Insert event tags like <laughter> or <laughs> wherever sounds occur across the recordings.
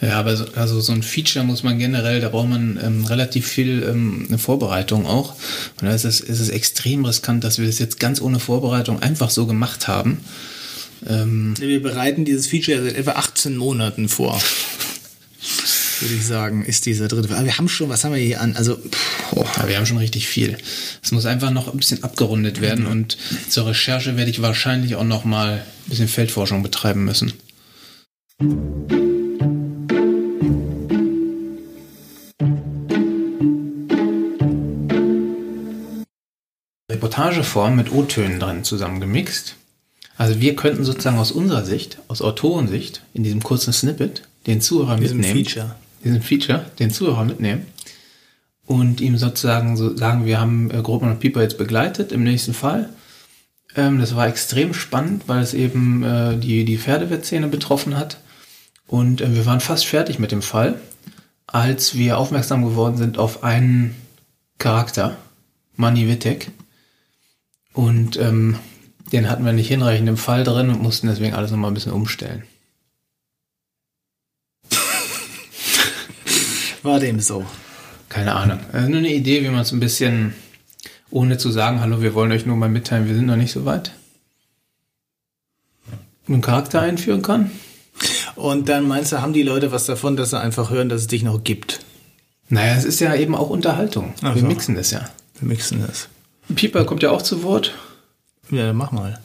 Ja, aber so, also so ein Feature muss man generell, da braucht man ähm, relativ viel ähm, eine Vorbereitung auch. Und da ist es, ist es extrem riskant, dass wir das jetzt ganz ohne Vorbereitung einfach so gemacht haben. Ähm, wir bereiten dieses Feature seit etwa 18 Monaten vor. Würde ich sagen, ist dieser dritte. Aber wir haben schon, was haben wir hier an? Also, oh, wir haben schon richtig viel. Es muss einfach noch ein bisschen abgerundet werden mhm. und zur Recherche werde ich wahrscheinlich auch noch mal ein bisschen Feldforschung betreiben müssen. Reportageform mit O-Tönen drin zusammengemixt. Also wir könnten sozusagen aus unserer Sicht, aus Autorensicht, in diesem kurzen Snippet den Zuhörer diesem mitnehmen. Feature. Diesen Feature, den Zuhörer mitnehmen und ihm sozusagen so sagen, wir haben äh, Grobmann und Pieper jetzt begleitet im nächsten Fall. Ähm, das war extrem spannend, weil es eben äh, die, die Pferdewettzähne betroffen hat. Und äh, wir waren fast fertig mit dem Fall, als wir aufmerksam geworden sind auf einen Charakter, Manny Wittek. Und ähm, den hatten wir nicht hinreichend im Fall drin und mussten deswegen alles nochmal ein bisschen umstellen. <laughs> War dem so? Keine Ahnung. Also nur eine Idee, wie man es ein bisschen, ohne zu sagen, hallo, wir wollen euch nur mal mitteilen, wir sind noch nicht so weit, einen Charakter einführen kann. Und dann meinst du, haben die Leute was davon, dass sie einfach hören, dass es dich noch gibt? Naja, es ist ja eben auch Unterhaltung. Ach wir mixen das ja. Wir mixen das. Pieper kommt ja auch zu Wort. Ja, dann mach mal.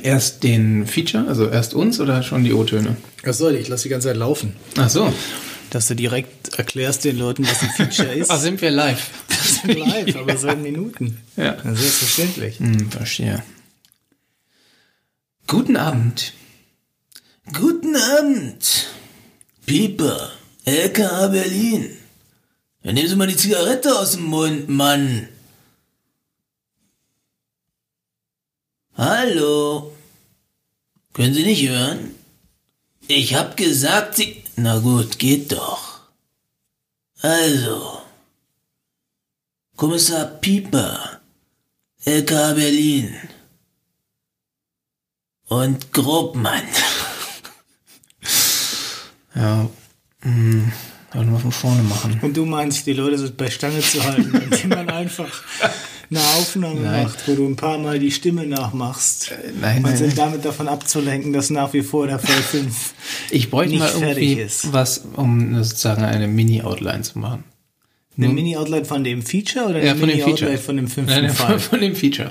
Erst den Feature, also erst uns oder schon die O-Töne? Was soll ich? Lass die ganze Zeit laufen. Ach so. Dass du direkt erklärst den Leuten, was ein Feature ist. <laughs> Ach, sind wir live? Wir sind live, <laughs> aber so in Minuten. Ja. Selbstverständlich. Hm, verstehe. Guten Abend. Guten Abend. Pieper, LKA Berlin. Ja, nehmen Sie mal die Zigarette aus dem Mund, Mann. Hallo. Können Sie nicht hören? Ich hab gesagt, Sie... Na gut, geht doch. Also. Kommissar Pieper, LK Berlin. Und Grobmann. <laughs> ja, mh, hm, mal von vorne machen. Und du meinst, die Leute sind bei Stange zu halten, indem man einfach eine Aufnahme Nein. macht, wo du ein paar Mal die Stimme nachmachst. Äh, nein, und nein, sind nein. damit davon abzulenken, dass nach wie vor der Fall <laughs> 5 Ich bräuchte nicht mal fertig irgendwie ist. was, um sozusagen eine Mini-Outline zu machen. Eine Mini-Outline von dem Feature oder eine Ja, Mini-Outline von dem fünften Nein, Fall? von, <laughs> von dem Feature.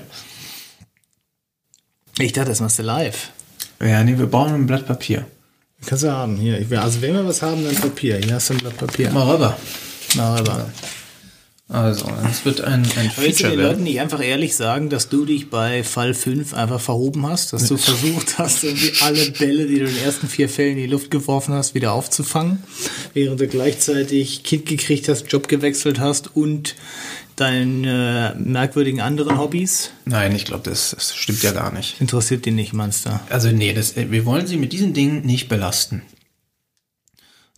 Ich dachte, das machst du live. Ja, nee, wir brauchen ein Blatt Papier. Kannst du haben, hier. Also wenn wir was haben, dann Papier. Hier hast du ein Blatt Papier. Mal rüber. Mal rüber. Also, es wird ein, ein Willst du Feature den werden. Leuten nicht einfach ehrlich sagen, dass du dich bei Fall 5 einfach verhoben hast? Dass du versucht hast, irgendwie alle Bälle, die du in den ersten vier Fällen in die Luft geworfen hast, wieder aufzufangen? Während du gleichzeitig Kind gekriegt hast, Job gewechselt hast und deine merkwürdigen anderen Hobbys? Nein, ich glaube, das, das stimmt ja gar nicht. Interessiert die nicht, meinst du? Also nee, das, wir wollen sie mit diesen Dingen nicht belasten.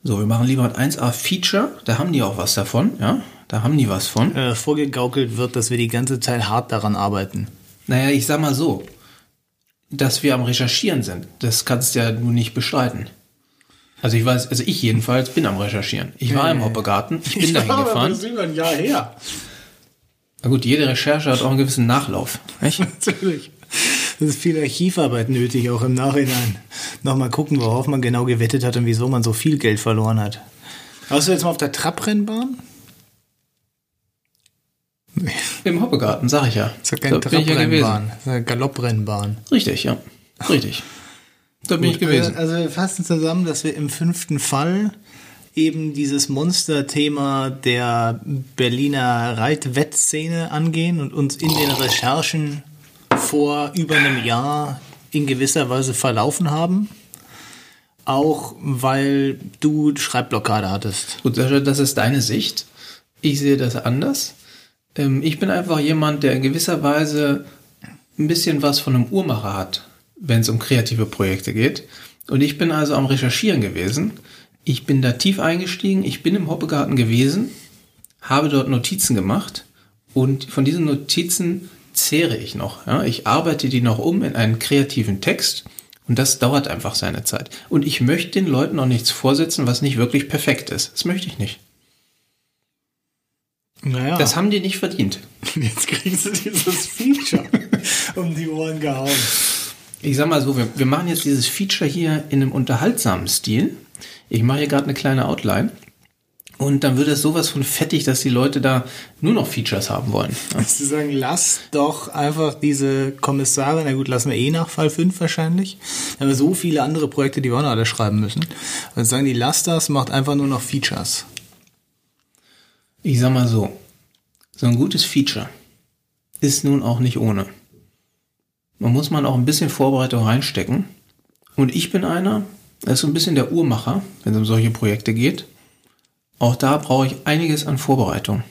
So, wir machen lieber ein 1A-Feature, da haben die auch was davon, ja? Da haben die was von. Äh, vorgegaukelt wird, dass wir die ganze Zeit hart daran arbeiten. Naja, ich sag mal so, dass wir am Recherchieren sind, das kannst ja du nicht bestreiten. Also ich weiß, also ich jedenfalls bin am Recherchieren. Ich war im Hoppegarten, ich <laughs> bin dahin gefahren. über ein Jahr her. Na gut, jede Recherche hat auch einen gewissen Nachlauf. Nicht? <laughs> Natürlich. Es ist viel Archivarbeit nötig, auch im Nachhinein. Nochmal gucken, worauf man genau gewettet hat und wieso man so viel Geld verloren hat. Warst du jetzt mal auf der Trabrennbahn? Im Hoppegarten, sag ich ja. Das ist ja keine Da ja. Trabrennbahn, ist eine Galopprennbahn. Richtig, ja. Richtig. Da bin ich gewesen. Also, also wir fassen zusammen, dass wir im fünften Fall eben dieses Monster-Thema der Berliner Reitwettszene angehen und uns in den Recherchen vor über einem Jahr in gewisser Weise verlaufen haben. Auch weil du Schreibblockade hattest. Gut, das ist deine Sicht. Ich sehe das anders. Ähm, Ich bin einfach jemand, der in gewisser Weise ein bisschen was von einem Uhrmacher hat, wenn es um kreative Projekte geht. Und ich bin also am Recherchieren gewesen. Ich bin da tief eingestiegen. Ich bin im Hoppegarten gewesen, habe dort Notizen gemacht und von diesen Notizen zehre ich noch. Ja? Ich arbeite die noch um in einen kreativen Text Und das dauert einfach seine Zeit. Und ich möchte den Leuten auch nichts vorsetzen, was nicht wirklich perfekt ist. Das möchte ich nicht. Naja. Das haben die nicht verdient. <laughs> Jetzt kriegen sie dieses Feature <laughs> um die Ohren gehauen. Ich sag mal so, wir, wir machen jetzt dieses Feature hier in einem unterhaltsamen Stil. Ich mache hier gerade eine kleine Outline. Und dann wird es sowas von fettig, dass die Leute da nur noch Features haben wollen. <laughs> Sie sagen, lass doch einfach diese Kommissare, na gut, lassen wir eh nach Fall 5 wahrscheinlich. Da haben wir so viele andere Projekte, die wir auch noch alle schreiben müssen. Dann sagen die, lass das, macht einfach nur noch Features. Ich sag mal so, so ein gutes Feature ist nun auch nicht ohne. Man muss man auch ein bisschen Vorbereitung reinstecken. Und ich bin einer, der ist so ein bisschen der Uhrmacher, wenn es um solche Projekte geht. Auch da brauche ich einiges an Vorbereitung.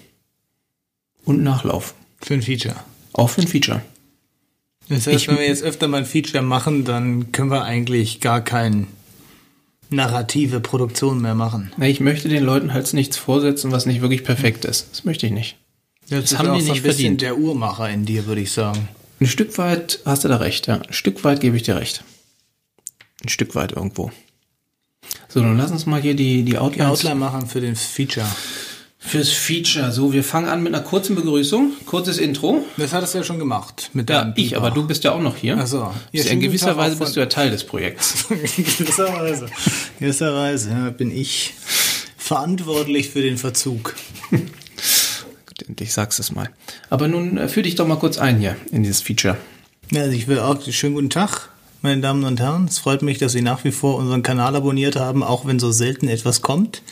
Und Nachlauf. Für ein Feature. Auch für ein Feature. Das heißt, Ich- wenn wir jetzt öfter mal ein Feature machen, dann können wir eigentlich gar keine narrative Produktion mehr machen. Na, Ich möchte den Leuten halt nichts vorsetzen, was nicht wirklich perfekt ist. Das möchte ich nicht. Das, haben auch die so ein nicht bisschen verdient. der Uhrmacher in dir, würde ich sagen. Ein Stück weit hast du da recht, ja. Ein Stück weit gebe ich dir recht. Ein Stück weit irgendwo. So, dann lass uns mal hier die, die Die Outlines Outline machen für den Feature. Fürs Feature. So, wir fangen an mit einer kurzen Begrüßung. Kurzes Intro. Das hattest du ja schon gemacht. Mit Ja, deinem ich, aber du bist ja auch noch hier. Ach so. Ja, in gewisser Weise bist du ja Teil des Projekts. <laughs> In gewisser Weise. In gewisser Weise ja, bin ich verantwortlich für den Verzug. Ich sag's es mal. Aber nun äh, führ dich doch mal kurz ein hier in dieses Feature. Ja, also ich will auch schönen guten Tag, meine Damen und Herren. Es freut mich, dass Sie nach wie vor unseren Kanal abonniert haben, auch wenn so selten etwas kommt.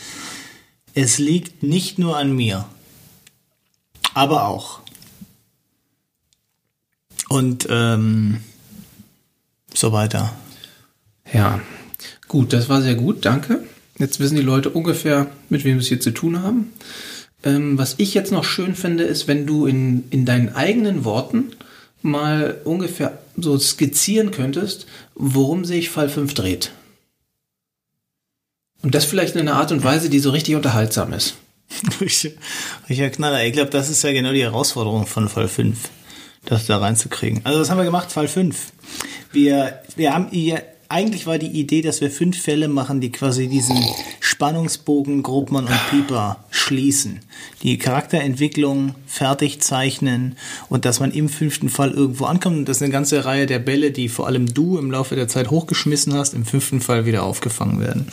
Es liegt nicht nur an mir, aber auch. Und ähm, so weiter. Ja, gut, das war sehr gut, danke. Jetzt wissen die Leute ungefähr, mit wem sie es hier zu tun haben. Ähm, was ich jetzt noch schön finde, ist, wenn du in, in deinen eigenen Worten mal ungefähr so skizzieren könntest, worum sich Fall 5 dreht. Und das vielleicht in einer Art und Weise, die so richtig unterhaltsam ist. Richard Knaller, ich glaube, das ist ja genau die Herausforderung von Fall 5, das da reinzukriegen. Also was haben wir gemacht? Fall 5. Wir, wir haben hier, eigentlich war die Idee, dass wir fünf Fälle machen, die quasi diesen Spannungsbogen Grobmann und Pieper schließen. Die Charakterentwicklung fertig zeichnen und dass man im fünften Fall irgendwo ankommt. Und das ist eine ganze Reihe der Bälle, die vor allem du im Laufe der Zeit hochgeschmissen hast, im fünften Fall wieder aufgefangen werden.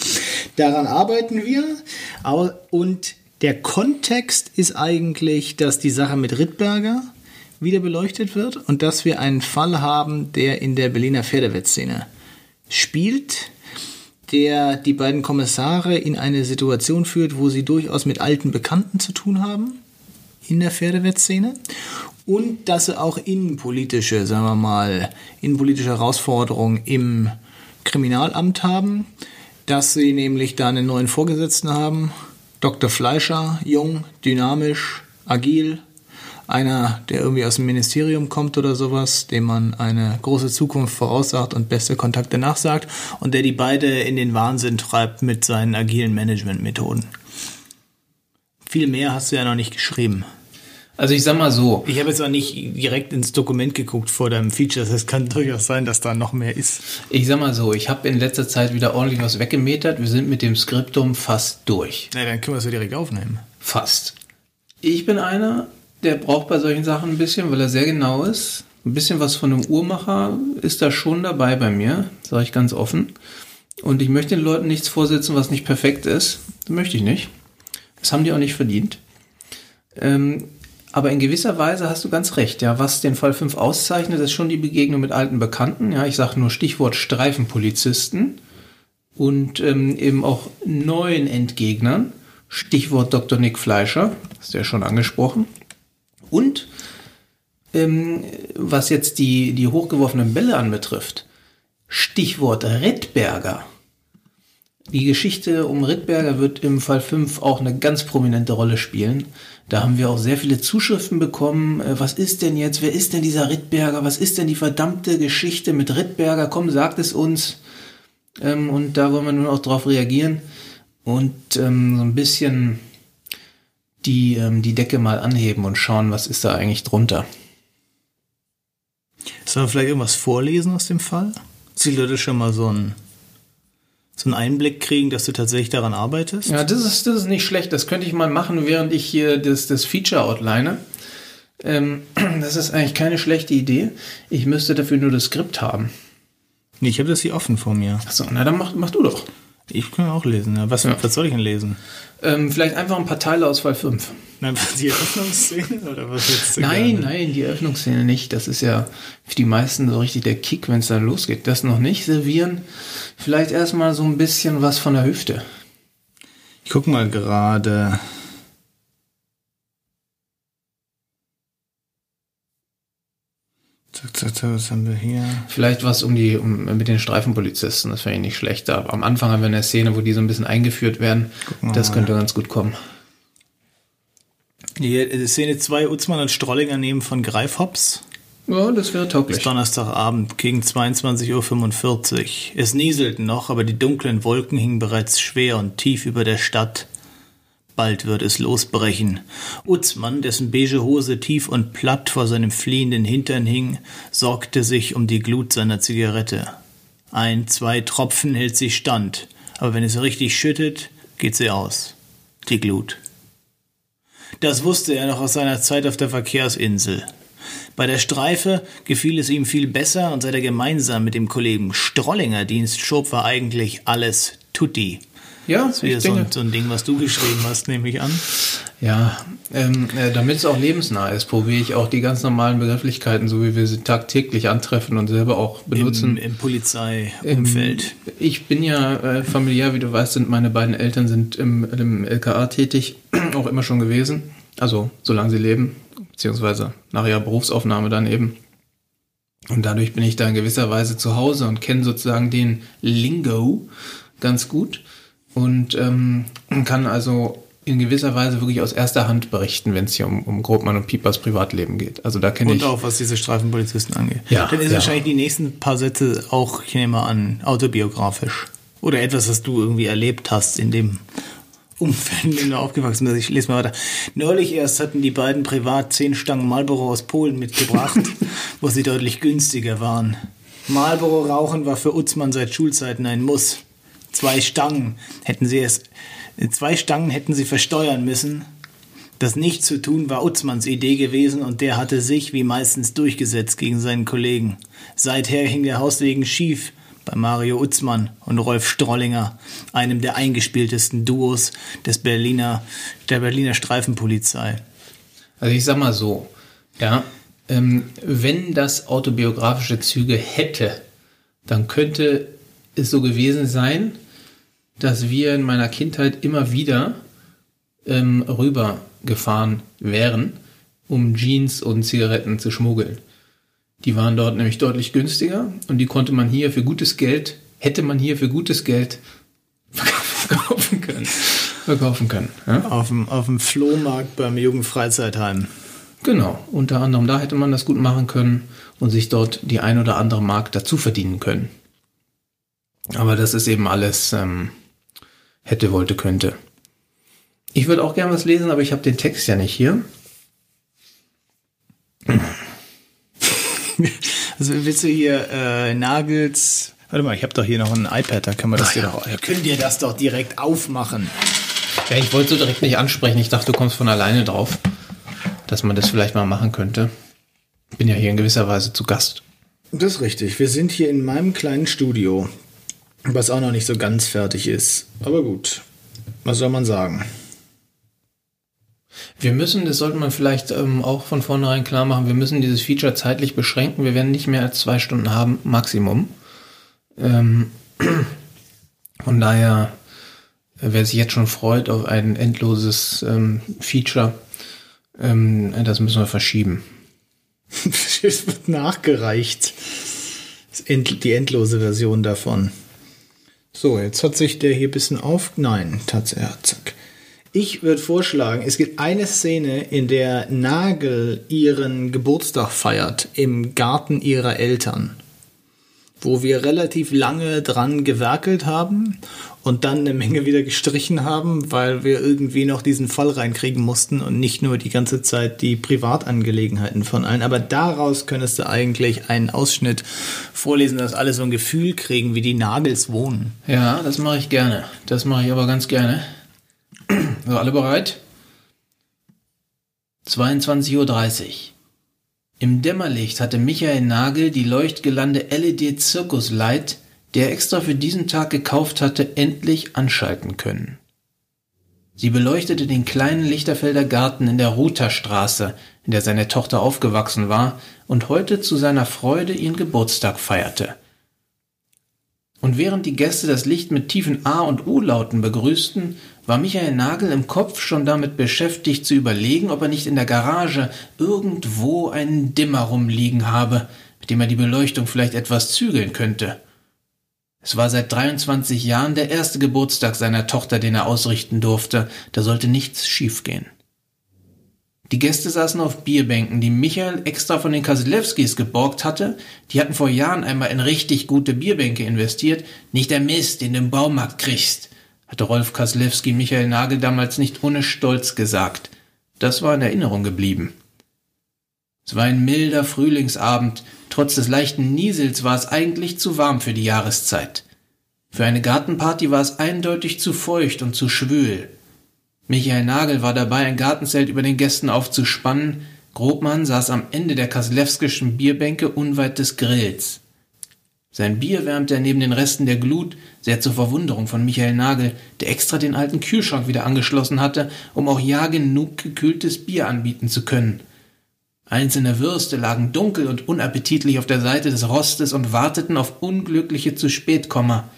Daran arbeiten wir. Und der Kontext ist eigentlich, dass die Sache mit Rittberger wieder beleuchtet wird und dass wir einen Fall haben, der in der Berliner Pferdewettszene spielt, der die beiden Kommissare in eine Situation führt, wo sie durchaus mit alten Bekannten zu tun haben in der Pferdewettszene und dass sie auch innenpolitische, sagen wir mal, innenpolitische Herausforderungen im Kriminalamt haben, dass sie nämlich da einen neuen Vorgesetzten haben, Dr. Fleischer, jung, dynamisch, agil, einer, der irgendwie aus dem Ministerium kommt oder sowas, dem man eine große Zukunft voraussagt und beste Kontakte nachsagt und der die beide in den Wahnsinn treibt mit seinen agilen Managementmethoden. Viel mehr hast du ja noch nicht geschrieben. Also ich sag mal so, Ich habe jetzt auch nicht direkt ins Dokument geguckt vor deinem Feature. Es kann durchaus sein, dass da noch mehr ist. ich sag mal so, ich habe in letzter Zeit wieder ordentlich was weggemetert. Wir sind mit dem Skriptum fast durch. Na, dann können wir es ja direkt aufnehmen. Fast. Ich bin einer, der braucht bei solchen Sachen ein bisschen, weil er sehr genau ist. Ein bisschen was von einem Uhrmacher ist da schon dabei bei mir, sage ich ganz offen. Und ich möchte den Leuten nichts vorsetzen, was nicht perfekt ist. Das möchte ich nicht. Das haben die auch nicht verdient. Ähm, aber in gewisser Weise hast du ganz recht. Ja, was den Fall 5 auszeichnet, ist schon die Begegnung mit alten Bekannten. Ja, ich sage nur Stichwort Streifenpolizisten und ähm, eben auch neuen Entgegnern. Stichwort Dr. Nick Fleischer, hast du ja schon angesprochen. Und ähm, was jetzt die, die hochgeworfenen Bälle anbetrifft, Stichwort Rittberger. Die Geschichte um Rittberger wird im Fall 5 auch eine ganz prominente Rolle spielen. Da haben wir auch sehr viele Zuschriften bekommen. Äh, Was ist denn jetzt? Wer ist denn dieser Rittberger? Was ist denn die verdammte Geschichte mit Rittberger? Komm, sagt es uns. Ähm, und da wollen wir nun auch drauf reagieren und ähm, so ein bisschen die, ähm, die Decke mal anheben und schauen, was ist da eigentlich drunter. Sollen wir vielleicht irgendwas vorlesen aus dem Fall? die Leute schon mal so einen, so einen Einblick kriegen, dass du tatsächlich daran arbeitest? Ja, das ist, das ist nicht schlecht. Das könnte ich mal machen, während ich hier das, das Feature outline. Ähm, <clears throat> das ist eigentlich keine schlechte Idee. Ich müsste dafür nur das Skript haben. Nee, ich habe das hier offen vor mir. Achso, na dann mach, mach du doch. Ich kann auch lesen. Ja. Was, was soll ich denn lesen? Ähm, vielleicht einfach ein paar Teile aus Fall 5. Nein, die Eröffnungsszene oder was jetzt? Nein, nein, die Eröffnungsszene nicht. Das ist ja für die meisten so richtig der Kick, wenn es dann losgeht. Das noch nicht servieren. Vielleicht erstmal so ein bisschen was von der Hüfte. Ich guck mal gerade. Zack, zack, zack, was haben wir hier? Vielleicht was um die, um, mit den Streifenpolizisten, das wäre ich nicht schlecht. Aber am Anfang haben wir eine Szene, wo die so ein bisschen eingeführt werden. Das mal. könnte ganz gut kommen. Die äh, Szene 2, Utzmann und Strollinger nehmen von Greifhops. Ja, das wäre tauglich. Donnerstagabend gegen 22.45 Uhr. Es nieselte noch, aber die dunklen Wolken hingen bereits schwer und tief über der Stadt. Bald wird es losbrechen. Utzmann, dessen beige Hose tief und platt vor seinem fliehenden Hintern hing, sorgte sich um die Glut seiner Zigarette. Ein, zwei Tropfen hält sie stand, aber wenn es richtig schüttet, geht sie aus. Die Glut. Das wusste er noch aus seiner Zeit auf der Verkehrsinsel. Bei der Streife gefiel es ihm viel besser und seit er gemeinsam mit dem Kollegen Strollinger Dienst schob, war eigentlich alles tutti. Ja, Das ich so denke, so ein Ding, was du geschrieben hast, nehme ich an. ja ähm, äh, damit es auch lebensnah ist, probiere ich auch die ganz normalen Begrifflichkeiten, so wie wir sie tagtäglich antreffen und selber auch benutzen. Im, im Polizeiumfeld. Ich bin ja äh, familiär, wie du weißt, sind meine beiden Eltern sind im, im LKA tätig, <clears throat> auch immer schon gewesen. Also solange sie leben, beziehungsweise nach ihrer Berufsaufnahme dann eben. Und dadurch bin ich da in gewisser Weise zu Hause und kenne sozusagen den Lingo ganz gut und ähm, kann also in gewisser Weise wirklich aus erster Hand berichten, wenn es hier um, um Grobmann und Piepers Privatleben geht. Also da kenne Und ich. auch was diese Streifenpolizisten angeht. Ja, Dann ist ja. wahrscheinlich die nächsten paar Sätze auch, ich nehme mal an, autobiografisch. Oder etwas, was du irgendwie erlebt hast in dem Umfeld, in dem du aufgewachsen bist. Ich lese mal weiter. Neulich erst hatten die beiden privat zehn Stangen Marlboro aus Polen mitgebracht, <laughs> wo sie deutlich günstiger waren. Marlboro rauchen war für Utzmann seit Schulzeiten ein Muss. Zwei Stangen hätten sie es, zwei Stangen hätten sie versteuern müssen. Das nicht zu tun war Utzmanns Idee gewesen und der hatte sich wie meistens durchgesetzt gegen seinen Kollegen. Seither hing der Hauswegen schief bei Mario Utzmann und Rolf Strollinger, einem der eingespieltesten Duos des Berliner, der Berliner Streifenpolizei. Also ich sag mal so, ja, ähm, wenn das autobiografische Züge hätte, dann könnte es so gewesen sein, dass wir in meiner Kindheit immer wieder ähm, rübergefahren wären, um Jeans und Zigaretten zu schmuggeln. Die waren dort nämlich deutlich günstiger und die konnte man hier für gutes Geld, hätte man hier für gutes Geld <laughs> verkaufen können. Verkaufen können. Ja? Auf dem, auf dem Flohmarkt beim Jugendfreizeitheim. Genau, unter anderem da hätte man das gut machen können und sich dort die ein oder andere Mark dazu verdienen können. Aber das ist eben alles ähm, hätte, wollte, könnte. Ich würde auch gerne was lesen, aber ich habe den Text ja nicht hier. <laughs> Also willst du hier äh, Nagels... Warte mal, ich habe doch hier noch ein iPad, da können wir das Ach dir ja. doch... Wir können dir das doch direkt aufmachen. Ja, ich wollte so direkt nicht ansprechen. Ich dachte, du kommst von alleine drauf, dass man das vielleicht mal machen könnte. Bin ja hier in gewisser Weise zu Gast. Das ist richtig. Wir sind hier in meinem kleinen Studio, was auch noch nicht so ganz fertig ist. Aber gut, was soll man sagen? Wir müssen, das sollte man vielleicht ähm, auch von vornherein klar machen, wir müssen dieses Feature zeitlich beschränken. Wir werden nicht mehr als zwei Stunden haben, Maximum. Ähm, <clears throat> von daher, äh, wer sich jetzt schon freut auf ein endloses ähm, Feature, ähm, das müssen wir verschieben. <laughs> es wird nachgereicht. Die endlose Version davon. So, jetzt hat sich der hier ein bisschen auf. Nein, tatsächlich. Ich würde vorschlagen, es gibt eine Szene, in der Nagel ihren Geburtstag feiert im Garten ihrer Eltern, wo wir relativ lange dran gewerkelt haben und dann eine Menge wieder gestrichen haben, weil wir irgendwie noch diesen Fall reinkriegen mussten und nicht nur die ganze Zeit die Privatangelegenheiten von allen. Aber daraus könntest du eigentlich einen Ausschnitt vorlesen, dass alle so ein Gefühl kriegen, wie die Nagels wohnen. Ja, das mache ich gerne. Das mache ich aber ganz gerne. So, alle bereit? 22.30 Uhr. Im Dämmerlicht hatte Michael Nagel die leuchtgelande LED Zirkuslight der extra für diesen Tag gekauft hatte, endlich anschalten können. Sie beleuchtete den kleinen Lichterfelder Garten in der Rutherstraße, in der seine Tochter aufgewachsen war und heute zu seiner Freude ihren Geburtstag feierte. Und während die Gäste das Licht mit tiefen A- und U-Lauten begrüßten, war Michael Nagel im Kopf schon damit beschäftigt zu überlegen, ob er nicht in der Garage irgendwo einen Dimmer rumliegen habe, mit dem er die Beleuchtung vielleicht etwas zügeln könnte. Es war seit 23 Jahren der erste Geburtstag seiner Tochter, den er ausrichten durfte. Da sollte nichts schiefgehen. Die Gäste saßen auf Bierbänken, die Michael extra von den Kasilewskis geborgt hatte. Die hatten vor Jahren einmal in richtig gute Bierbänke investiert. Nicht der Mist, den du im Baumarkt kriegst, hatte Rolf Kaslewski Michael Nagel damals nicht ohne Stolz gesagt. Das war in Erinnerung geblieben. Es war ein milder Frühlingsabend, trotz des leichten Niesels war es eigentlich zu warm für die Jahreszeit. Für eine Gartenparty war es eindeutig zu feucht und zu schwül. Michael Nagel war dabei, ein Gartenzelt über den Gästen aufzuspannen. Grobmann saß am Ende der kaslewskischen Bierbänke unweit des Grills. Sein Bier wärmte er neben den Resten der Glut, sehr zur Verwunderung von Michael Nagel, der extra den alten Kühlschrank wieder angeschlossen hatte, um auch ja genug gekühltes Bier anbieten zu können. Einzelne Würste lagen dunkel und unappetitlich auf der Seite des Rostes und warteten auf unglückliche zu Spätkommer.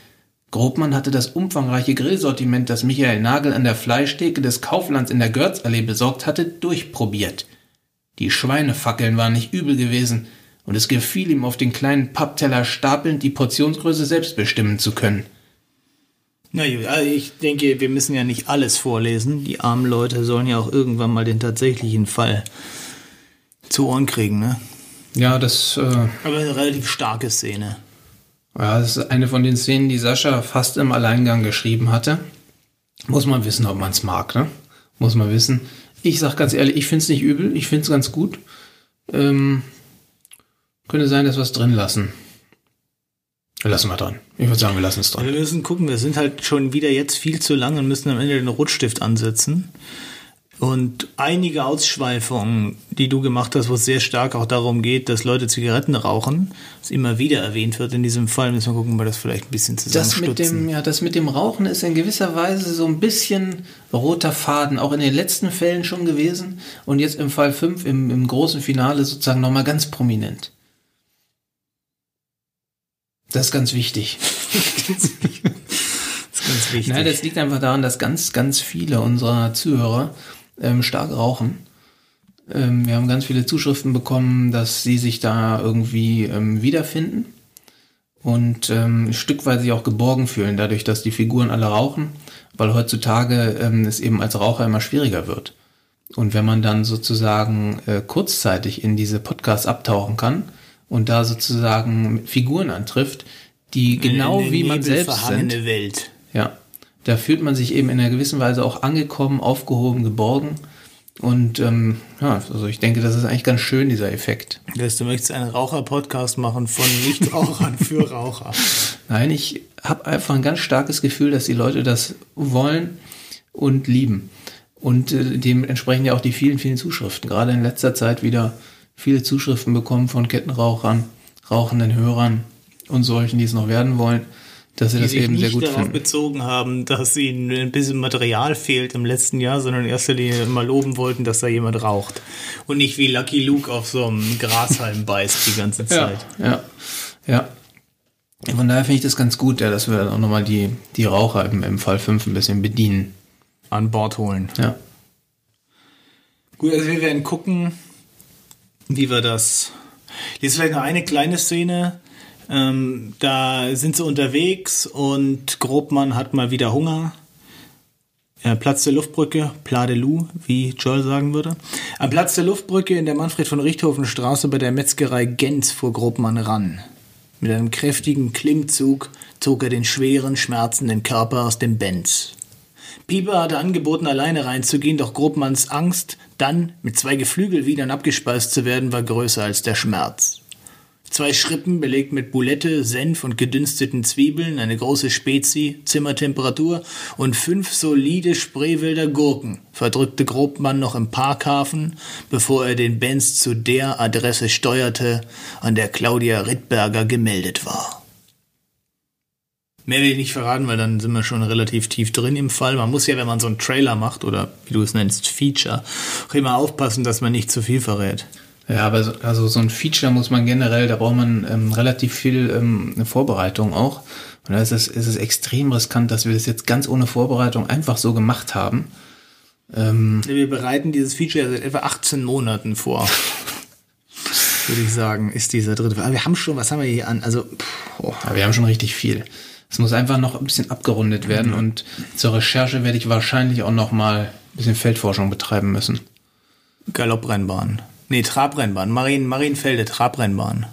Grobmann hatte das umfangreiche Grillsortiment, das Michael Nagel an der Fleischtheke des Kauflands in der Görzallee besorgt hatte, durchprobiert. Die Schweinefackeln waren nicht übel gewesen, und es gefiel ihm, auf den kleinen Pappteller stapelnd die Portionsgröße selbst bestimmen zu können. Na gut, also ich denke, wir müssen ja nicht alles vorlesen. Die armen Leute sollen ja auch irgendwann mal den tatsächlichen Fall zu Ohren kriegen, ne? Ja, das. Äh, Aber eine relativ starke Szene. Ja, das ist eine von den Szenen, die Sascha fast im Alleingang geschrieben hatte. Muss man wissen, ob man es mag, ne? Muss man wissen. Ich sag ganz ehrlich, ich finde es nicht übel, ich finde es ganz gut. Ähm, könnte sein, dass wir es drin lassen. Wir lassen wir dran. Ich würde sagen, wir lassen es dran. Wir müssen gucken, wir sind halt schon wieder jetzt viel zu lang und müssen am Ende den Rotstift ansetzen. Und einige Ausschweifungen, die du gemacht hast, wo es sehr stark auch darum geht, dass Leute Zigaretten rauchen, was immer wieder erwähnt wird in diesem Fall, müssen wir gucken, ob wir das vielleicht ein bisschen Das mit, dem, ja, das mit dem Rauchen ist in gewisser Weise so ein bisschen roter Faden, auch in den letzten Fällen schon gewesen und jetzt im Fall 5 im, im großen Finale sozusagen nochmal ganz prominent. Das ist ganz wichtig. <laughs> das ist ganz wichtig. Nein, das liegt einfach daran, dass ganz, ganz viele unserer Zuhörer ähm, stark rauchen. Ähm, wir haben ganz viele Zuschriften bekommen, dass sie sich da irgendwie ähm, wiederfinden und ähm, ein Stück weit sich auch geborgen fühlen, dadurch, dass die Figuren alle rauchen, weil heutzutage ähm, es eben als Raucher immer schwieriger wird. Und wenn man dann sozusagen äh, kurzzeitig in diese Podcasts abtauchen kann und da sozusagen Figuren antrifft, die genau wie man selbst sind. Welt. Ja, da fühlt man sich eben in einer gewissen Weise auch angekommen, aufgehoben, geborgen. Und ähm, ja, also ich denke, das ist eigentlich ganz schön, dieser Effekt. Das du möchtest einen Raucher-Podcast machen von Nichtrauchern für <laughs> Raucher. Nein, ich habe einfach ein ganz starkes Gefühl, dass die Leute das wollen und lieben. Und äh, dementsprechend ja auch die vielen, vielen Zuschriften. Gerade in letzter Zeit wieder viele Zuschriften bekommen von Kettenrauchern, rauchenden Hörern und solchen, die es noch werden wollen dass sie das eben nicht sehr gut darauf finden. bezogen haben, dass ihnen ein bisschen Material fehlt im letzten Jahr, sondern in erster Linie mal loben wollten, dass da jemand raucht. Und nicht wie Lucky Luke auf so einem Grashalm beißt die ganze Zeit. Ja, ja. ja. Von daher finde ich das ganz gut, ja, dass wir dann auch nochmal die, die Raucher im, im Fall 5 ein bisschen bedienen. An Bord holen. Ja. Gut, also wir werden gucken, wie wir das. Jetzt vielleicht noch eine kleine Szene. Ähm, da sind sie unterwegs und Grobmann hat mal wieder Hunger. Äh, Platz der Luftbrücke, Pla de Loup, wie Joel sagen würde. Am Platz der Luftbrücke in der Manfred von Richthofen Straße bei der Metzgerei Gens fuhr Grobmann ran. Mit einem kräftigen Klimmzug zog er den schweren, schmerzenden Körper aus dem Benz. Pieper hatte angeboten, alleine reinzugehen, doch Grobmanns Angst, dann mit zwei Geflügelwiedern abgespeist zu werden, war größer als der Schmerz. Zwei Schrippen belegt mit Boulette, Senf und gedünsteten Zwiebeln, eine große Spezi, Zimmertemperatur und fünf solide Spreewälder Gurken verdrückte Grobmann noch im Parkhafen, bevor er den Benz zu der Adresse steuerte, an der Claudia Rittberger gemeldet war. Mehr will ich nicht verraten, weil dann sind wir schon relativ tief drin im Fall. Man muss ja, wenn man so einen Trailer macht oder wie du es nennst, Feature, auch immer aufpassen, dass man nicht zu viel verrät. Ja, aber so, also so ein Feature muss man generell, da braucht man ähm, relativ viel ähm, eine Vorbereitung auch. Und da ist es, ist es extrem riskant, dass wir das jetzt ganz ohne Vorbereitung einfach so gemacht haben. Ähm, wir bereiten dieses Feature seit etwa 18 Monaten vor. <laughs> Würde ich sagen, ist dieser dritte. Aber wir haben schon, was haben wir hier an? Also, oh. ja, wir haben schon richtig viel. Es muss einfach noch ein bisschen abgerundet werden mhm. und zur Recherche werde ich wahrscheinlich auch noch mal ein bisschen Feldforschung betreiben müssen. Galopprennbahn. Nee, Trabrennbahn. Marien, Marienfelde, Trabrennbahn.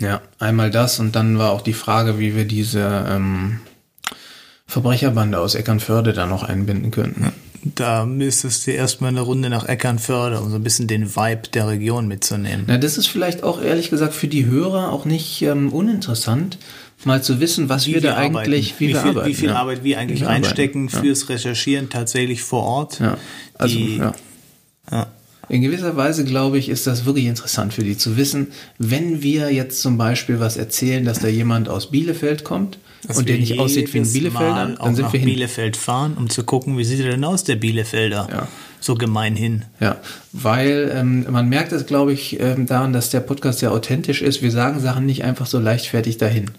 Ja, einmal das und dann war auch die Frage, wie wir diese ähm, Verbrecherbande aus Eckernförde da noch einbinden könnten. Ja, da müsstest du erstmal eine Runde nach Eckernförde, um so ein bisschen den Vibe der Region mitzunehmen. Na, das ist vielleicht auch ehrlich gesagt für die Hörer auch nicht ähm, uninteressant, mal zu wissen, was wir, wir da arbeiten. eigentlich, wie, wie, wir viel, arbeiten. Wie viel ja. Arbeit wir eigentlich wir reinstecken arbeiten. fürs Recherchieren tatsächlich vor Ort. Ja, also, die, ja. ja. In gewisser Weise, glaube ich, ist das wirklich interessant für die zu wissen, wenn wir jetzt zum Beispiel was erzählen, dass da jemand aus Bielefeld kommt dass und der nicht aussieht wie ein Bielefelder, Mal dann sind wir hin. Bielefeld fahren, um zu gucken, wie sieht er denn aus, der Bielefelder? Ja. So gemeinhin. Ja, weil ähm, man merkt es, glaube ich, ähm, daran, dass der Podcast sehr authentisch ist. Wir sagen Sachen nicht einfach so leichtfertig dahin,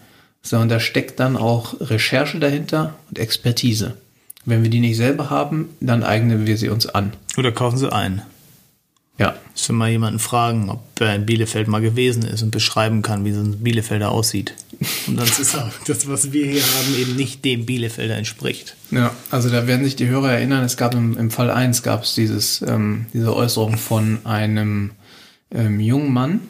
sondern da steckt dann auch Recherche dahinter und Expertise. Wenn wir die nicht selber haben, dann eignen wir sie uns an. Oder kaufen sie ein. Ja. Müssen wir mal jemanden fragen, ob er in Bielefeld mal gewesen ist und beschreiben kann, wie so ein Bielefelder aussieht. Und dann ist auch das, was wir hier haben, eben nicht dem Bielefelder entspricht. Ja, also da werden sich die Hörer erinnern, es gab im, im Fall 1 gab es dieses, ähm, diese Äußerung von einem ähm, jungen Mann,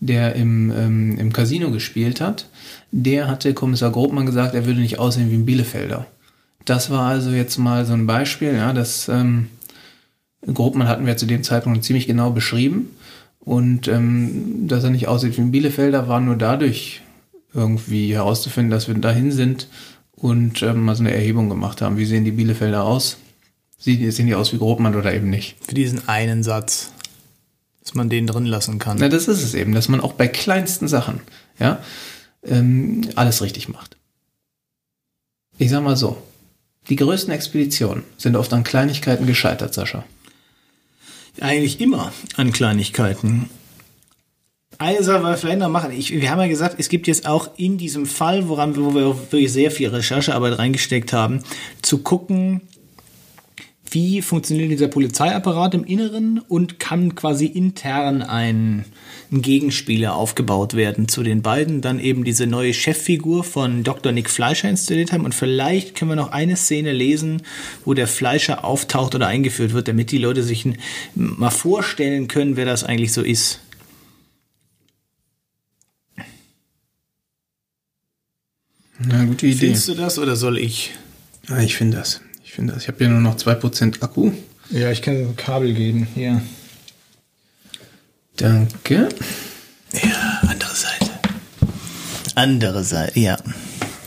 der im, ähm, im Casino gespielt hat. Der hatte Kommissar Grobmann gesagt, er würde nicht aussehen wie ein Bielefelder. Das war also jetzt mal so ein Beispiel, ja, dass ähm, Grobmann hatten wir zu dem Zeitpunkt ziemlich genau beschrieben. Und ähm, dass er nicht aussieht wie ein Bielefelder, war nur dadurch irgendwie herauszufinden, dass wir dahin sind und ähm, mal so eine Erhebung gemacht haben. Wie sehen die Bielefelder aus? Sie, sehen die aus wie Grobmann oder eben nicht? Für diesen einen Satz, dass man den drin lassen kann. Na, das ist es eben, dass man auch bei kleinsten Sachen, ja, ähm, alles richtig macht. Ich sag mal so, die größten Expeditionen sind oft an Kleinigkeiten gescheitert, Sascha eigentlich immer an Kleinigkeiten. Eine Sache, wir vielleicht noch machen. Ich, wir haben ja gesagt, es gibt jetzt auch in diesem Fall, woran, wo wir wirklich sehr viel Recherchearbeit reingesteckt haben, zu gucken, wie funktioniert dieser Polizeiapparat im Inneren und kann quasi intern ein, ein, Gegenspieler aufgebaut werden zu den beiden. Dann eben diese neue Cheffigur von Dr. Nick Fleischer installiert haben. Und vielleicht können wir noch eine Szene lesen, wo der Fleischer auftaucht oder eingeführt wird, damit die Leute sich mal vorstellen können, wer das eigentlich so ist. Na, gute Idee. Findest du das oder soll ich? Ja, ich finde das finde das. Ich habe hier nur noch 2% Akku. Ja, ich kann ein Kabel geben. Hier. Danke. Ja, andere Seite. Andere Seite, ja.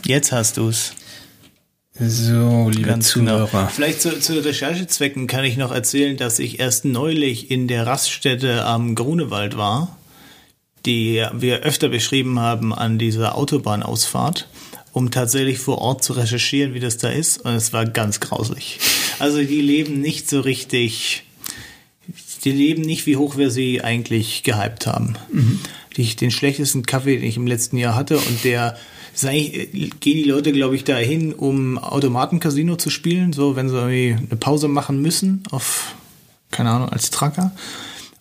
Jetzt hast du es. So, liebe Ganz genau. Zuhörer. Genau. Vielleicht zu, zu Recherchezwecken kann ich noch erzählen, dass ich erst neulich in der Raststätte am Grunewald war, die wir öfter beschrieben haben an dieser Autobahnausfahrt um tatsächlich vor Ort zu recherchieren, wie das da ist. Und es war ganz grauslich. Also die leben nicht so richtig, die leben nicht, wie hoch wir sie eigentlich gehypt haben. Mhm. Die, den schlechtesten Kaffee, den ich im letzten Jahr hatte und der gehen die Leute, glaube ich, dahin, um Automatencasino zu spielen, so wenn sie irgendwie eine Pause machen müssen auf, keine Ahnung, als Tracker.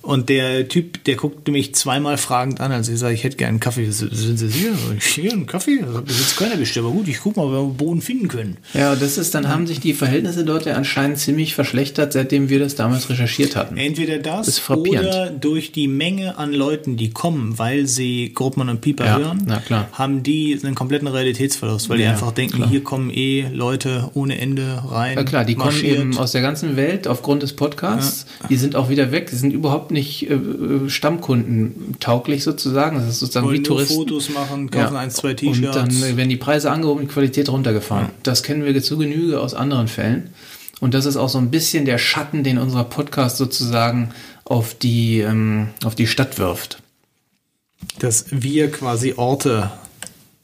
Und der Typ, der guckte mich zweimal fragend an, als ich sage, ich hätte gerne einen Kaffee. Sind Sie hier? Hier, einen Kaffee? Das hat bis jetzt keiner bestellt. Aber gut, ich guck mal, ob wir einen Boden finden können. Ja, das ist, dann haben sich die Verhältnisse dort ja anscheinend ziemlich verschlechtert, seitdem wir das damals recherchiert hatten. Entweder das, frappierend. oder durch die Menge an Leuten, die kommen, weil sie Gruppmann und Pieper Ja, hören, na klar. haben die einen kompletten Realitätsverlust, weil die Ja, einfach denken, klar. hier kommen eh Leute ohne Ende rein. Ja klar, die kommen marschiert. eben aus der ganzen Welt aufgrund des Podcasts. Die sind auch wieder weg. Die sind überhaupt nicht äh, Stammkunden tauglich sozusagen. Das ist sozusagen Wollen wie nur Touristen. Fotos machen, kaufen ein, zwei T-Shirts. Und dann äh, werden die Preise angehoben, die Qualität runtergefahren. Das kennen wir zu Genüge aus anderen Fällen. Und das ist auch so ein bisschen der Schatten, den unser Podcast sozusagen auf die, ähm, auf die Stadt wirft. dass wir quasi Orte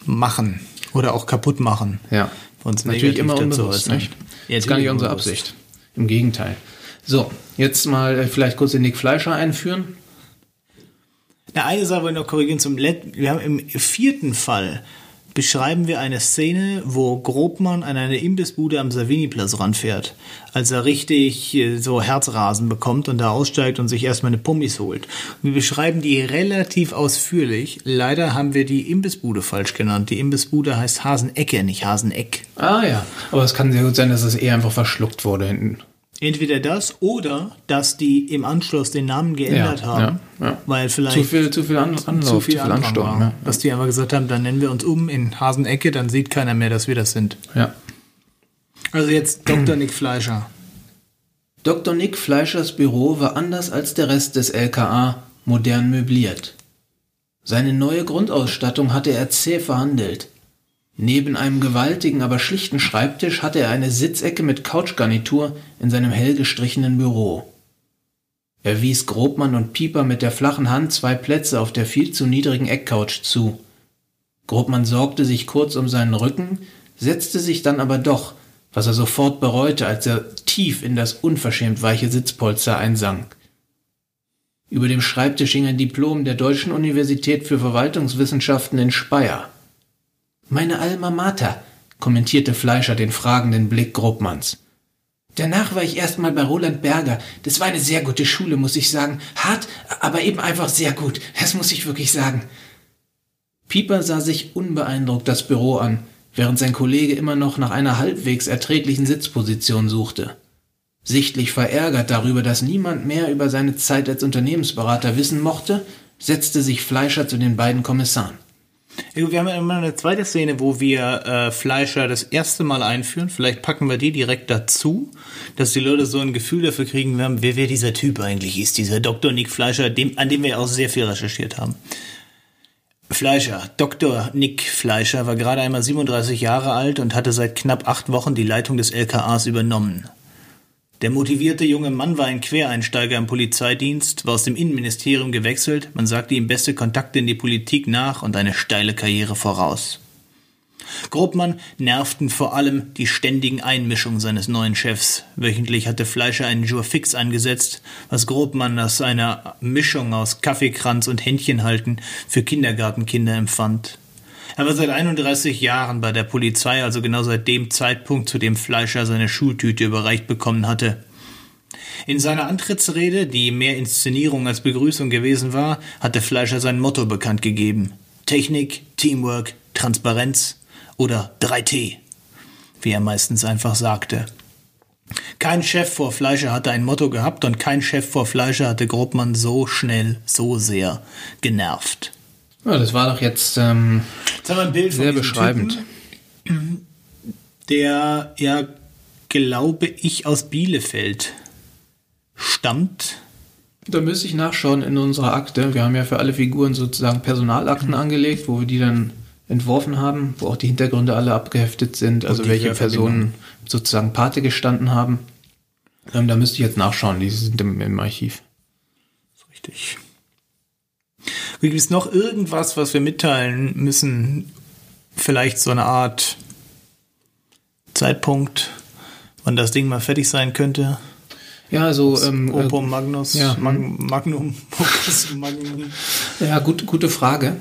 machen oder auch kaputt machen. Ja. Uns Natürlich immer unbewusst, nicht? Ja, das ist gar nicht unsere. Absicht. Im Gegenteil. So, jetzt mal äh, vielleicht kurz den Nick Fleischer einführen. Na, eine Sache wollte ich noch korrigieren zum Let Wir haben im vierten Fall beschreiben wir eine Szene, wo Grobmann an eine Imbissbude am Savini-Platz ranfährt, als er richtig äh, so Herzrasen bekommt und da aussteigt und sich erstmal eine Pummis holt. Wir beschreiben die relativ ausführlich. Leider haben wir die Imbissbude falsch genannt. Die Imbissbude heißt Hasenecke, nicht Haseneck. Ah ja, aber es kann sehr gut sein, dass es eher einfach verschluckt wurde hinten. Entweder das oder dass die im Anschluss den Namen geändert Ja, haben, ja, ja. weil vielleicht Zu viel, zu viel An Anlauf, zu viel, Andrang Ansturm. war. Ja. Dass die einfach gesagt haben, dann nennen wir uns um in Hasenecke, dann sieht keiner mehr, dass wir das sind. ja. Also jetzt Dr. Nick Fleischer. Dr. Nick Fleischers Büro war anders als der Rest des LKA modern möbliert. Seine neue Grundausstattung hatte er zäh verhandelt. Neben einem gewaltigen, aber schlichten Schreibtisch hatte er eine Sitzecke mit Couchgarnitur in seinem hell gestrichenen Büro. Er wies Grobmann und Pieper mit der flachen Hand zwei Plätze auf der viel zu niedrigen Eckcouch zu. Grobmann sorgte sich kurz um seinen Rücken, setzte sich dann aber doch, was er sofort bereute, als er tief in das unverschämt weiche Sitzpolster einsank. Über dem Schreibtisch hing ein Diplom der Deutschen Universität für Verwaltungswissenschaften in Speyer. Meine Alma Mater, kommentierte Fleischer den fragenden Blick Grobmanns. Danach war ich erstmal bei Roland Berger. Das war eine sehr gute Schule, muss ich sagen. Hart, aber eben einfach sehr gut. Das muss ich wirklich sagen. Pieper sah sich unbeeindruckt das Büro an, während sein Kollege immer noch nach einer halbwegs erträglichen Sitzposition suchte. Sichtlich verärgert darüber, dass niemand mehr über seine Zeit als Unternehmensberater wissen mochte, setzte sich Fleischer zu den beiden Kommissaren. Wir haben immer eine zweite Szene, wo wir äh, Fleischer das erste Mal einführen. Vielleicht packen wir die direkt dazu, dass die Leute so ein Gefühl dafür kriegen, werden, wer, wer dieser Typ eigentlich ist, dieser Dr. Nick Fleischer, dem, an dem wir auch sehr viel recherchiert haben. Fleischer, Dr. Nick Fleischer war gerade einmal 37 Jahre alt und hatte seit knapp acht Wochen die Leitung des LKAs übernommen. Der motivierte junge Mann war ein Quereinsteiger im Polizeidienst, war aus dem Innenministerium gewechselt, man sagte ihm beste Kontakte in die Politik nach und eine steile Karriere voraus. Grobmann nervten vor allem die ständigen Einmischungen seines neuen Chefs. Wöchentlich hatte Fleischer einen Jour fix angesetzt, was Grobmann als eine Mischung aus Kaffeekranz und Händchenhalten für Kindergartenkinder empfand. Er war seit 31 Jahren bei der Polizei, also genau seit dem Zeitpunkt, zu dem Fleischer seine Schultüte überreicht bekommen hatte. In seiner Antrittsrede, die mehr Inszenierung als Begrüßung gewesen war, hatte Fleischer sein Motto bekannt gegeben. Technik, Teamwork, Transparenz oder 3T, wie er meistens einfach sagte. Kein Chef vor Fleischer hatte ein Motto gehabt und kein Chef vor Fleischer hatte Grobmann so schnell, so sehr genervt. Ja, das war doch jetzt ähm, Jetzt haben wir ein Bild sehr beschreibend. Typen, der ja, glaube ich, aus Bielefeld stammt. Da müsste ich nachschauen in unserer Akte. Wir haben ja für alle Figuren sozusagen Personalakten angelegt, wo wir die dann entworfen haben, wo auch die Hintergründe alle abgeheftet sind, also welche. Personen sozusagen Pate gestanden haben. Ähm, da müsste ich jetzt nachschauen, die sind im, im Archiv. Richtig. Gibt es noch irgendwas, was wir mitteilen müssen? Vielleicht so eine Art Zeitpunkt, wann das Ding mal fertig sein könnte? Ja, also ähm, äh, Opum Magnus, ja. Mag Magnum, <laughs> Opus Magnum. Ja, gut, gute Frage.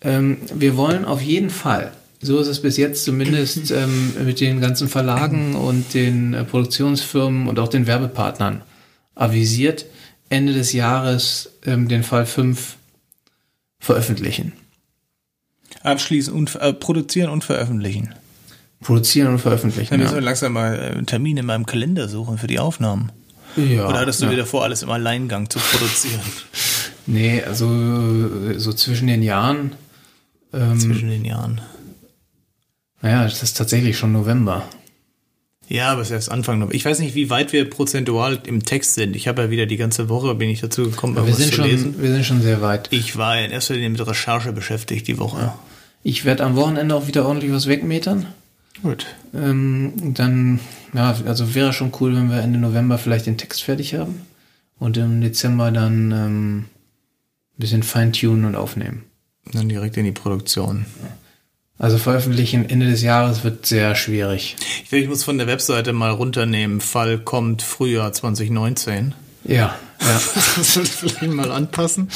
Ähm, wir wollen auf jeden Fall, so ist es bis jetzt zumindest <clears throat> ähm, mit den ganzen Verlagen und den äh, Produktionsfirmen und auch den Werbepartnern avisiert, Ende des Jahres ähm, den Fall 5 veröffentlichen. Abschließen und äh, produzieren und veröffentlichen. Produzieren und veröffentlichen. Dann müssen Ja. wir langsam mal äh, einen Termin in meinem Kalender suchen für die Aufnahmen. Ja, Oder hattest du ja. wieder vor, alles im Alleingang zu produzieren? <laughs> Nee, also äh, so zwischen den Jahren. Ähm, Zwischen den Jahren. naja, das ist tatsächlich schon November. Ja, aber es ist erst Anfang November. Ich weiß nicht, wie weit wir prozentual im Text sind. Ich habe ja wieder die ganze Woche, bin ich dazu gekommen, Wir irgendwas sind, zu lesen. schon, wir sind schon sehr weit. Ich war in erster Linie mit Recherche beschäftigt die Woche. Ich werde am Wochenende auch wieder ordentlich was wegmetern. Gut. Ähm, dann, ja, also wäre schon cool, wenn wir Ende November vielleicht den Text fertig haben. Und im Dezember dann ähm, ein bisschen feintunen und aufnehmen. Dann direkt in die Produktion. Also veröffentlichen Ende des Jahres wird sehr schwierig. Ich, glaube, ich muss von der Webseite mal runternehmen. Fall kommt Frühjahr 2019. Ja, ja. <laughs> Das sollte ich vielleicht mal anpassen.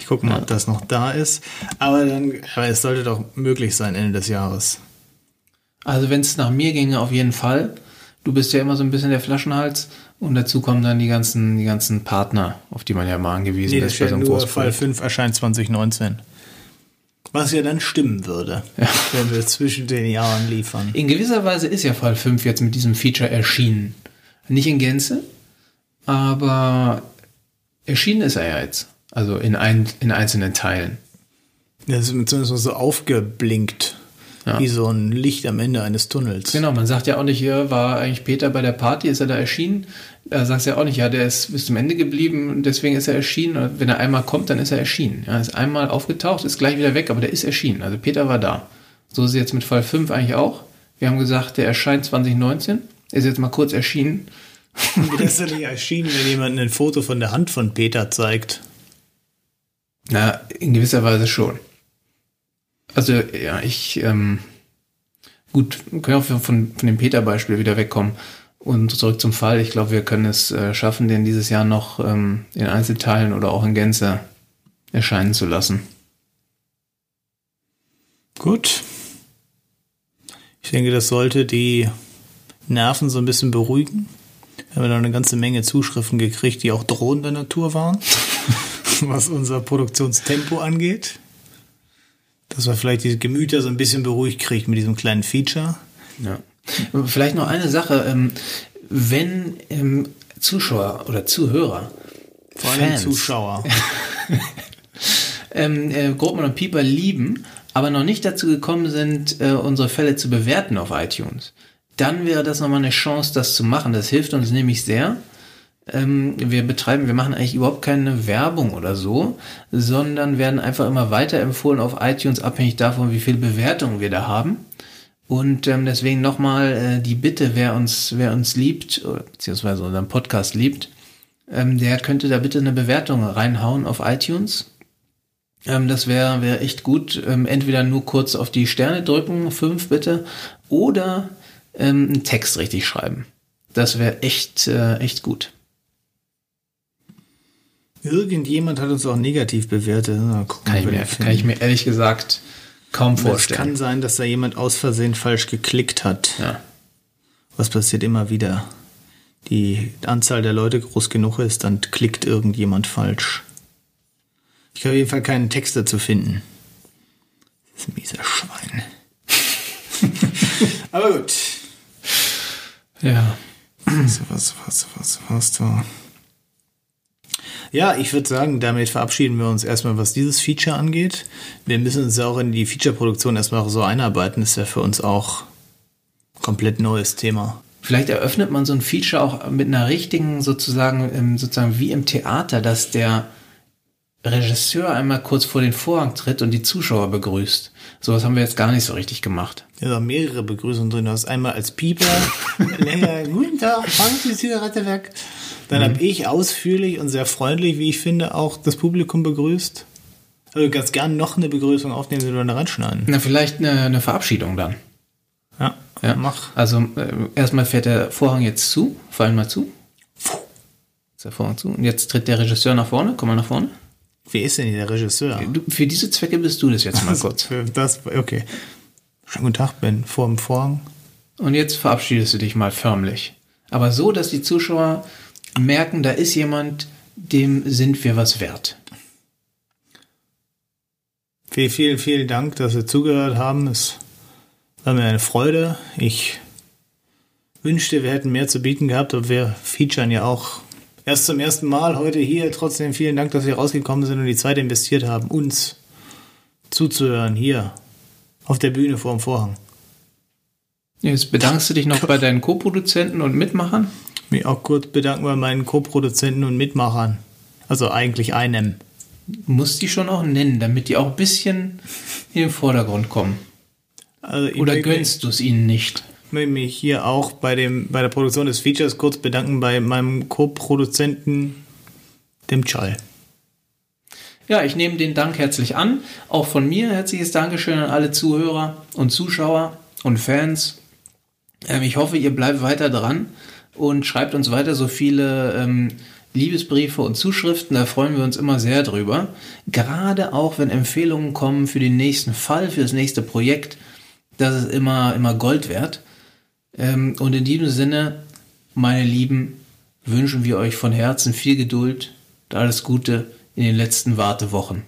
Ich gucke mal, ob das noch da ist. Aber dann, aber es sollte doch möglich sein Ende des Jahres. Also wenn es nach mir ginge, auf jeden Fall. Du bist ja immer so ein bisschen der Flaschenhals. Und dazu kommen dann die ganzen, die ganzen Partner, auf die man ja mal angewiesen Nee, das ist steht so einem nur Fall Großprojekt. 5 erscheint 2019. Was ja dann stimmen würde, wenn wir zwischen den Jahren liefern. In gewisser Weise ist ja Fall 5 jetzt mit diesem Feature erschienen. Nicht in Gänze, aber erschienen ist er ja jetzt. Also in, ein, in einzelnen Teilen. Das ist zumindest so aufgeblinkt, Ja. wie so ein Licht am Ende eines Tunnels. Genau, man sagt ja auch nicht, hier war eigentlich Peter bei der Party, ist er da erschienen. Da sagst du ja auch nicht, ja, der ist bis zum Ende geblieben und deswegen ist er erschienen. Und wenn er einmal kommt, dann ist er erschienen. Ja, ist einmal aufgetaucht, ist gleich wieder weg, aber der ist erschienen. Also Peter war da. So ist es jetzt mit Fall 5 eigentlich auch. Wir haben gesagt, der erscheint 2019, ist jetzt mal kurz erschienen. Wie das denn nicht erschienen, wenn jemand ein Foto von der Hand von Peter zeigt? Na, in gewisser Weise schon. Also, ja, ich, ähm, gut, wir können auch von, von dem Peter-Beispiel wieder wegkommen und zurück zum Fall. Ich glaube, wir können es äh, schaffen, den dieses Jahr noch ähm, in Einzelteilen oder auch in Gänze erscheinen zu lassen. Gut. Ich denke, das sollte die Nerven so ein bisschen beruhigen. Wir haben da eine ganze Menge Zuschriften gekriegt, die auch drohender Natur waren, <laughs> was unser Produktionstempo angeht. Dass wir vielleicht diese Gemüter so ein bisschen beruhigt kriegt mit diesem kleinen Feature. Ja. Vielleicht noch eine Sache, ähm, wenn ähm, Zuschauer oder Zuhörer, Vor allem Fans, Zuschauer. <laughs> ähm, äh, Grobmann und Pieper lieben, aber noch nicht dazu gekommen sind, äh, unsere Fälle zu bewerten auf iTunes, dann wäre das nochmal eine Chance, das zu machen. Das hilft uns nämlich sehr. Ähm, wir betreiben, wir machen eigentlich überhaupt keine Werbung oder so, sondern werden einfach immer weiterempfohlen auf iTunes, abhängig davon, wie viel Bewertungen wir da haben. Und ähm, deswegen nochmal äh, die Bitte, wer uns, wer uns liebt, oder, beziehungsweise unseren Podcast liebt, ähm, der könnte da bitte eine Bewertung reinhauen auf iTunes. Ähm, das wäre wär echt gut. Ähm, entweder nur kurz auf die Sterne drücken, fünf bitte, oder ähm, einen Text richtig schreiben. Das wäre echt, äh, echt gut. Irgendjemand hat uns auch negativ bewertet. Gucken, Kann ich, mir, kann ich mir ehrlich gesagt kaum Es vorstellen. kann sein, dass da jemand aus Versehen falsch geklickt hat. ja. Was passiert immer wieder? Die Anzahl der Leute groß genug ist, dann klickt irgendjemand falsch. Ich kann auf jeden Fall keinen Text dazu finden. Das ist ein mieser Schwein. <laughs> Aber gut. ja. Was, was, was, was, was da? Ja, ich würde sagen, damit verabschieden wir uns erstmal, was dieses Feature angeht. Wir müssen uns ja auch in die Feature-Produktion erstmal so einarbeiten. Das ist ja für uns auch ein komplett neues Thema. Vielleicht eröffnet man so ein Feature auch mit einer richtigen, sozusagen, ähm, sozusagen wie im Theater, dass der Regisseur einmal kurz vor den Vorhang tritt und die Zuschauer begrüßt. Sowas haben wir jetzt gar nicht so richtig gemacht. Da sind auch mehrere Begrüßungen drin. Du hast einmal als Pieper, <laughs> länger, guten Tag, fangen Sie die Zigarette Dann habe ich ausführlich und sehr freundlich, wie ich finde, auch das Publikum begrüßt. Also ganz gern noch eine Begrüßung aufnehmen, wir da reinschneiden. Na, vielleicht eine, eine Verabschiedung dann. Ja, Ja. mach. Also äh, erstmal fährt der Vorhang jetzt zu, fallen mal zu. Ist der Vorhang zu. Und jetzt tritt der Regisseur nach vorne, komm mal nach vorne. Wer ist denn hier der Regisseur? Du, für diese Zwecke bist du das jetzt mal kurz. Das, okay. Schönen guten Tag, bin vor dem Vorhang. Und jetzt verabschiedest du dich mal förmlich. Aber so, dass die Zuschauer merken, da ist jemand, dem sind wir was wert. Vielen, vielen, vielen Dank, dass Sie zugehört haben. Es war mir eine Freude. Ich wünschte, wir hätten mehr zu bieten gehabt, aber wir featuren ja auch erst zum ersten Mal heute hier. Trotzdem vielen Dank, dass Sie rausgekommen sind und die Zeit investiert haben, uns zuzuhören hier auf der Bühne vor dem Vorhang. Jetzt bedankst du dich noch bei deinen Co-Produzenten und Mitmachern? Mich auch kurz bedanken bei meinen Co-Produzenten und Mitmachern. Also eigentlich einem. Muss die schon auch nennen, damit die auch ein bisschen in den Vordergrund kommen. Also Oder gönnst du es ihnen nicht? Ich möchte mich hier auch bei, dem, bei der Produktion des Features kurz bedanken bei meinem Co-Produzenten, dem Chal. Ja, ich nehme den Dank herzlich an. Auch von mir herzliches Dankeschön an alle Zuhörer und Zuschauer und Fans. Ähm, ich hoffe, ihr bleibt weiter dran und schreibt uns weiter so viele ähm, Liebesbriefe und Zuschriften. Da freuen wir uns immer sehr drüber. Gerade auch, wenn Empfehlungen kommen für den nächsten Fall, für das nächste Projekt. Das ist immer, immer Gold wert. Ähm, und in diesem Sinne, meine Lieben, wünschen wir euch von Herzen viel Geduld und alles Gute in den letzten Wartewochen.